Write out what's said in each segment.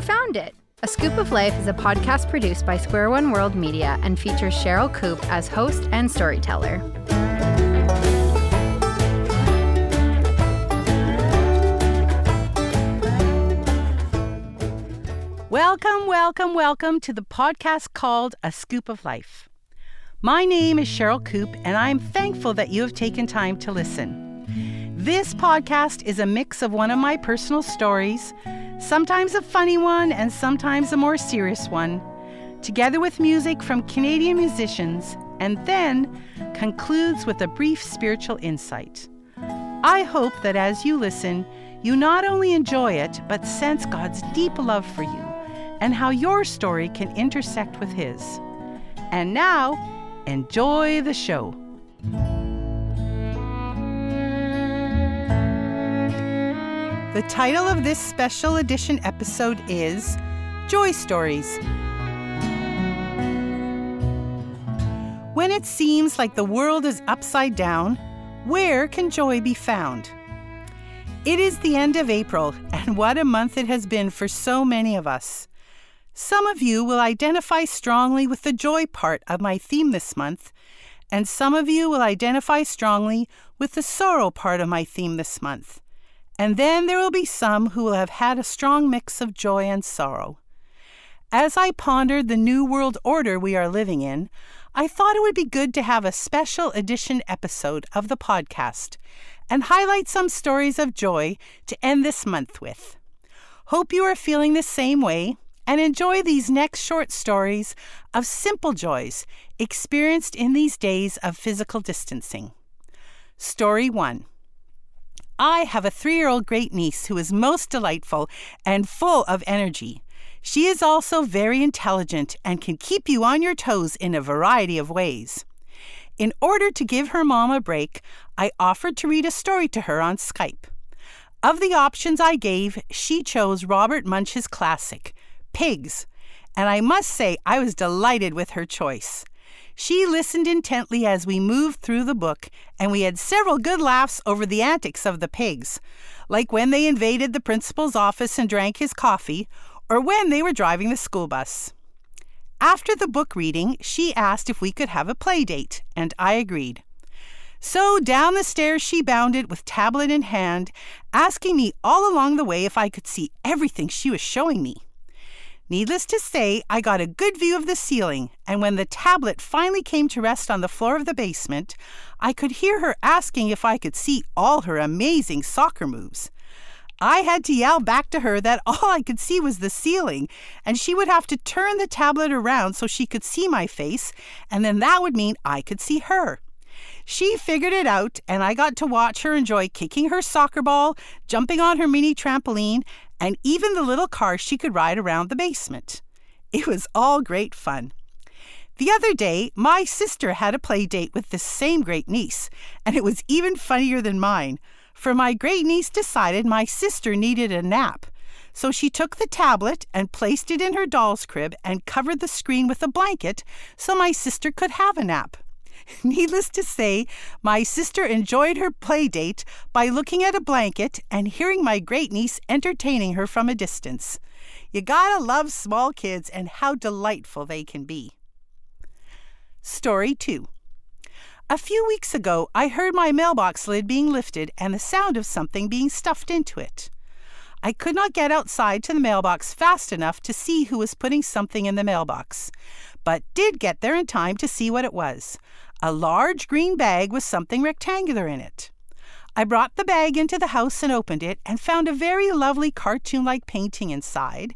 You found it. A Scoop of Life is a podcast produced by Square One World Media and features Sherryl Koop as host and storyteller. Welcome, welcome, welcome to the podcast called A Scoop of Life. My name is Sherryl Koop, and I'm thankful that you have taken time to listen. This podcast is a mix of one of my personal stories, sometimes a funny one and sometimes a more serious one, together with music from Canadian musicians, and then concludes with a brief spiritual insight. I hope that as you listen, you not only enjoy it, but sense God's deep love for you and how your story can intersect with His. And now, enjoy the show. The title of this special edition episode is Joy Stories. When it seems like the world is upside down, where can joy be found? It is the end of April, and what a month it has been for so many of us. Some of you will identify strongly with the joy part of my theme this month, and some of you will identify strongly with the sorrow part of my theme this month. And then there will be some who will have had a strong mix of joy and sorrow. As I pondered the new world order we are living in, I thought it would be good to have a special edition episode of the podcast and highlight some stories of joy to end this month with. Hope you are feeling the same way and enjoy these next short stories of simple joys experienced in these days of physical distancing. Story 1 I have a three year old great niece who is most delightful and full of energy. She is also very intelligent and can keep you on your toes in a variety of ways. In order to give her mom a break, I offered to read a story to her on Skype. Of the options I gave, she chose Robert Munsch's classic, pigs, and I must say I was delighted with her choice. She listened intently as we moved through the book, and we had several good laughs over the antics of the pigs, like when they invaded the principal's office and drank his coffee, or when they were driving the school bus. After the book reading, she asked if we could have a play date, and I agreed. So down the stairs she bounded with tablet in hand, asking me all along the way if I could see everything she was showing me. Needless to say, I got a good view of the ceiling, and when the tablet finally came to rest on the floor of the basement, I could hear her asking if I could see all her amazing soccer moves. I had to yell back to her that all I could see was the ceiling, and she would have to turn the tablet around so she could see my face, and then that would mean I could see her. She figured it out, and I got to watch her enjoy kicking her soccer ball, jumping on her mini trampoline, and even the little car she could ride around the basement. It was all great fun. The other day, my sister had a play date with this same great niece, and it was even funnier than mine, for my great niece decided my sister needed a nap. So she took the tablet and placed it in her doll's crib and covered the screen with a blanket so my sister could have a nap. Needless to say, my sister enjoyed her play date by looking at a blanket and hearing my great niece entertaining her from a distance. You gotta love small kids and how delightful they can be. Story 2 A few weeks ago, I heard my mailbox lid being lifted and the sound of something being stuffed into it. I could not get outside to the mailbox fast enough to see who was putting something in the mailbox, but did get there in time to see what it was a large green bag with something rectangular in it. I brought the bag into the house and opened it and found a very lovely cartoon like painting inside,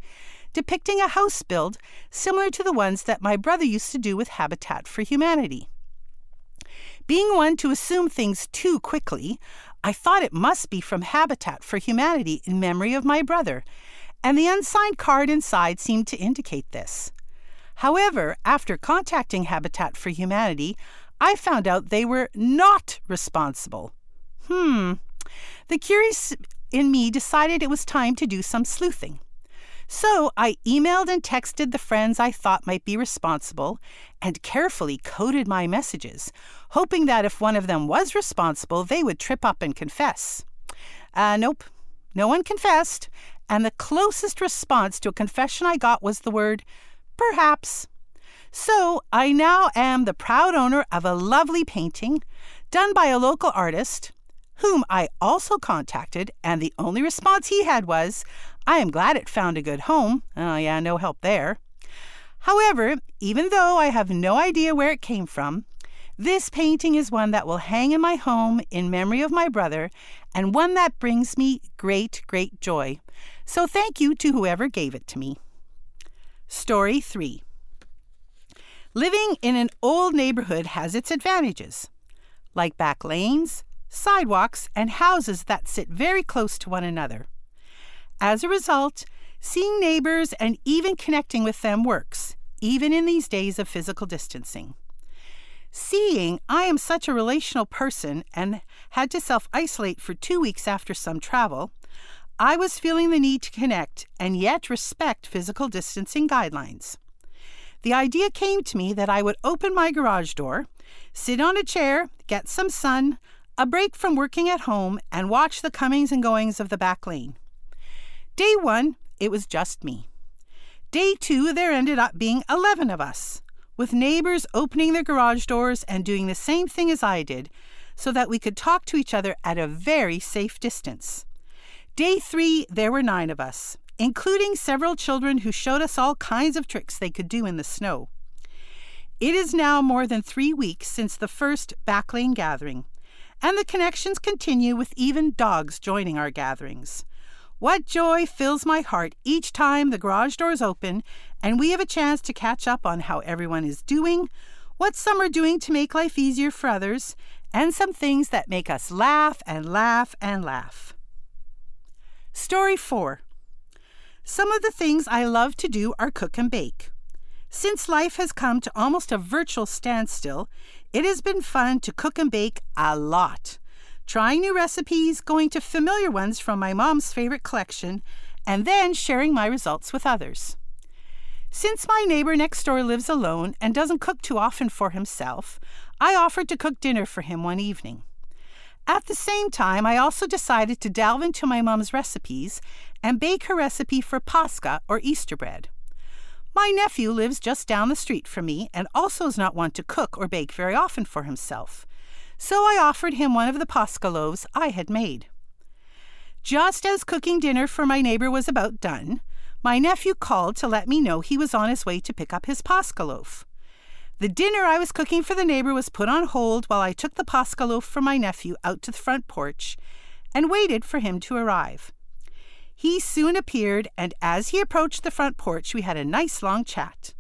depicting a house build similar to the ones that my brother used to do with Habitat for Humanity. Being one to assume things too quickly, I thought it must be from Habitat for Humanity in memory of my brother, and the unsigned card inside seemed to indicate this. However, after contacting Habitat for Humanity, I found out they were not responsible. Hmm. The curious in me decided it was time to do some sleuthing. So I emailed and texted the friends I thought might be responsible and carefully coded my messages, hoping that if one of them was responsible, they would trip up and confess. Uh, nope, No one confessed, and the closest response to a confession I got was the word, perhaps. So I now am the proud owner of a lovely painting done by a local artist, whom I also contacted, and the only response he had was, I am glad it found a good home. Oh, yeah, no help there. However, even though I have no idea where it came from, this painting is one that will hang in my home in memory of my brother and one that brings me great, great joy. So thank you to whoever gave it to me. Story 3 Living in an old neighborhood has its advantages, like back lanes, sidewalks, and houses that sit very close to one another. As a result, seeing neighbors and even connecting with them works, even in these days of physical distancing. Seeing I am such a relational person and had to self isolate for two weeks after some travel, I was feeling the need to connect and yet respect physical distancing guidelines. The idea came to me that I would open my garage door, sit on a chair, get some sun, a break from working at home, and watch the comings and goings of the back lane. Day one, it was just me. Day two, there ended up being 11 of us with neighbors opening their garage doors and doing the same thing as I did, so that we could talk to each other at a very safe distance. Day three, there were nine of us, including several children who showed us all kinds of tricks they could do in the snow. It is now more than three weeks since the first backlane gathering, and the connections continue with even dogs joining our gatherings. What joy fills my heart each time the garage doors open and we have a chance to catch up on how everyone is doing, what some are doing to make life easier for others, and some things that make us laugh and laugh and laugh. Story 4 Some of the things I love to do are cook and bake. Since life has come to almost a virtual standstill, it has been fun to cook and bake a lot trying new recipes, going to familiar ones from my mom's favorite collection, and then sharing my results with others. Since my neighbor next door lives alone and doesn't cook too often for himself, I offered to cook dinner for him one evening. At the same time, I also decided to delve into my mom's recipes and bake her recipe for Pascha or Easter bread. My nephew lives just down the street from me and also is not one to cook or bake very often for himself so I offered him one of the Pascha loaves I had made. Just as cooking dinner for my neighbor was about done, my nephew called to let me know he was on his way to pick up his Pascha loaf. The dinner I was cooking for the neighbor was put on hold while I took the Pascha loaf from my nephew out to the front porch and waited for him to arrive. He soon appeared, and as he approached the front porch, we had a nice long chat.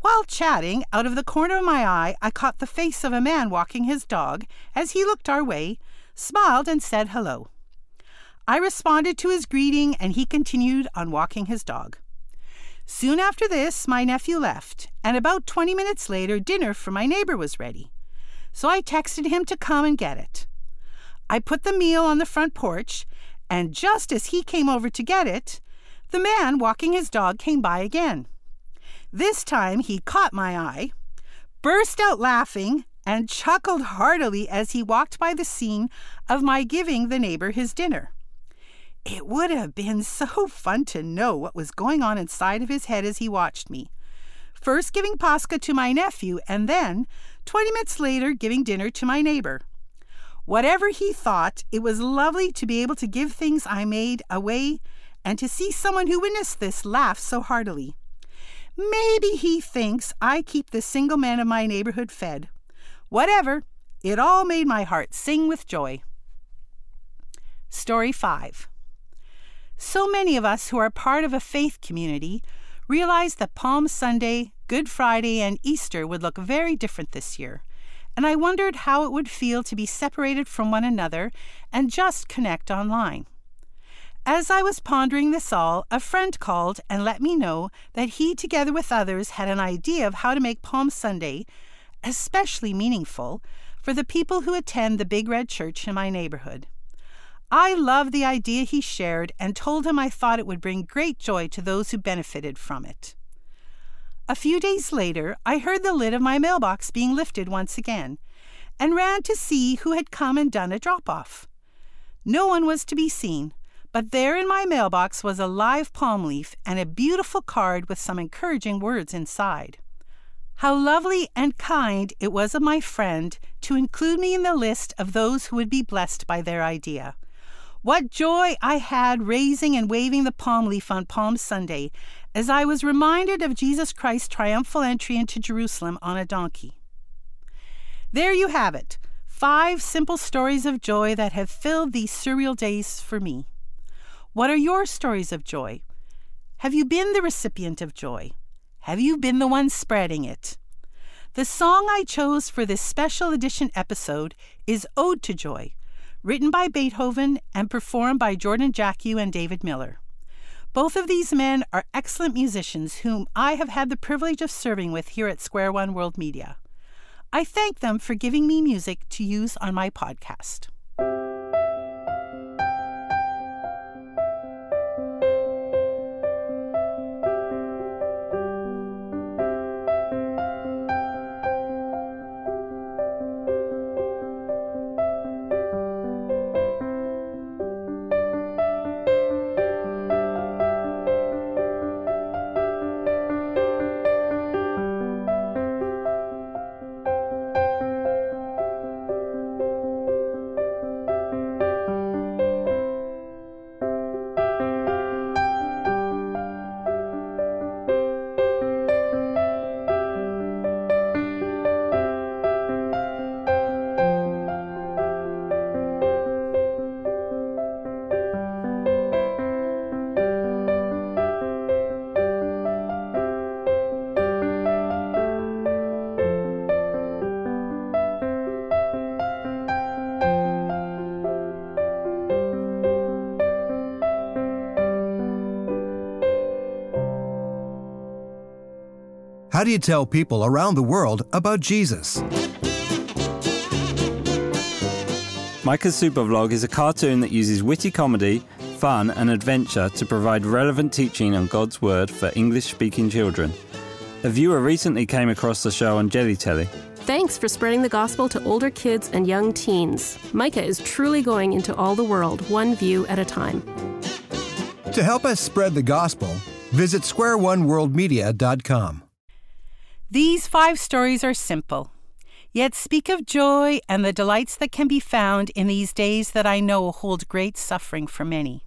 While chatting, out of the corner of my eye, I caught the face of a man walking his dog as he looked our way, smiled, and said hello. I responded to his greeting, and he continued on walking his dog. Soon after this, my nephew left, and about 20 minutes later, dinner for my neighbor was ready. So I texted him to come and get it. I put the meal on the front porch, and just as he came over to get it, the man walking his dog came by again. This time he caught my eye, burst out laughing, and chuckled heartily as he walked by the scene of my giving the neighbor his dinner. It would have been so fun to know what was going on inside of his head as he watched me. First giving Pascha to my nephew, and then, 20 minutes later, giving dinner to my neighbor. Whatever he thought, it was lovely to be able to give things I made away and to see someone who witnessed this laugh so heartily. Maybe he thinks I keep the single man of my neighborhood fed. Whatever, it all made my heart sing with joy. Story 5 So many of us who are part of a faith community realize that Palm Sunday, Good Friday, and Easter would look very different this year, and I wondered how it would feel to be separated from one another and just connect online. As I was pondering this all, a friend called and let me know that he, together with others, had an idea of how to make Palm Sunday especially meaningful for the people who attend the Big Red Church in my neighborhood. I loved the idea he shared and told him I thought it would bring great joy to those who benefited from it. A few days later, I heard the lid of my mailbox being lifted once again and ran to see who had come and done a drop off. No one was to be seen, But there in my mailbox was a live palm leaf and a beautiful card with some encouraging words inside. How lovely and kind it was of my friend to include me in the list of those who would be blessed by their idea. What joy I had raising and waving the palm leaf on Palm Sunday as I was reminded of Jesus Christ's triumphal entry into Jerusalem on a donkey. There you have it five simple stories of joy that have filled these surreal days for me. What are your stories of joy? Have you been the recipient of joy? Have you been the one spreading it? The song I chose for this special edition episode is Ode to Joy written by Beethoven and performed by Jordan Jackiew and David Miller. Both of these men are excellent musicians whom I have had the privilege of serving with here at Square One World Media. I thank them for giving me music to use on my podcast. How do you tell people around the world about Jesus? Micah's Super Vlog is a cartoon that uses witty comedy, fun, and adventure to provide relevant teaching on God's Word for English speaking children. A viewer recently came across the show on Jelly Telly. Thanks for spreading the gospel to older kids and young teens. Micah is truly going into all the world, one view at a time. To help us spread the gospel, visit squareoneworldmedia.com. These five stories are simple, yet speak of joy and the delights that can be found in these days that I know hold great suffering for many.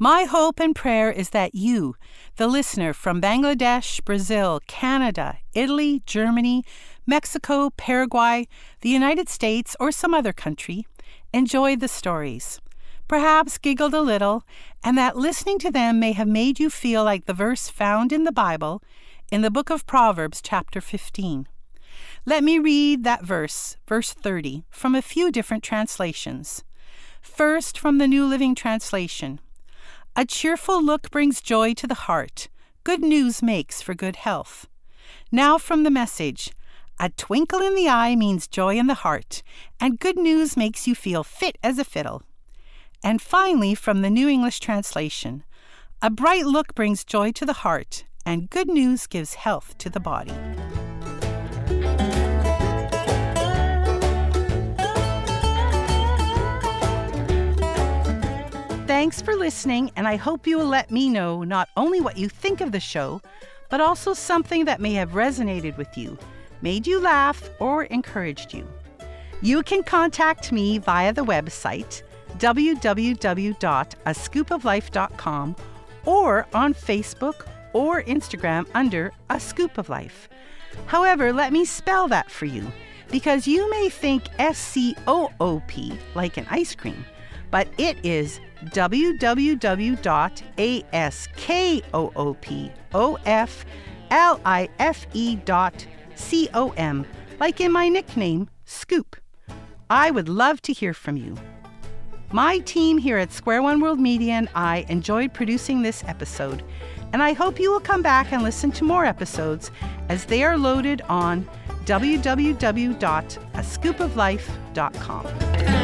My hope and prayer is that you, the listener from Bangladesh, Brazil, Canada, Italy, Germany, Mexico, Paraguay, the United States, or some other country, enjoyed the stories, perhaps giggled a little, and that listening to them may have made you feel like the verse found in the Bible in the book of Proverbs, chapter 15. Let me read that verse, verse 30, from a few different translations. First, from the New Living Translation A cheerful look brings joy to the heart, good news makes for good health. Now, from the message A twinkle in the eye means joy in the heart, and good news makes you feel fit as a fiddle. And finally, from the New English Translation A bright look brings joy to the heart, and good news gives health to the body. Thanks for listening, and I hope you will let me know not only what you think of the show, but also something that may have resonated with you, made you laugh, or encouraged you. You can contact me via the website www.askoopoflife.com or on Facebook or Instagram under A Scoop of Life. However, let me spell that for you because you may think S C O O P like an ice cream, but it is www.askoopoflife.com, like in my nickname, Scoop. I would love to hear from you. My team here at Square One World Media and I enjoyed producing this episode and I hope you will come back and listen to more episodes as they are loaded on www.askoopoflife.com.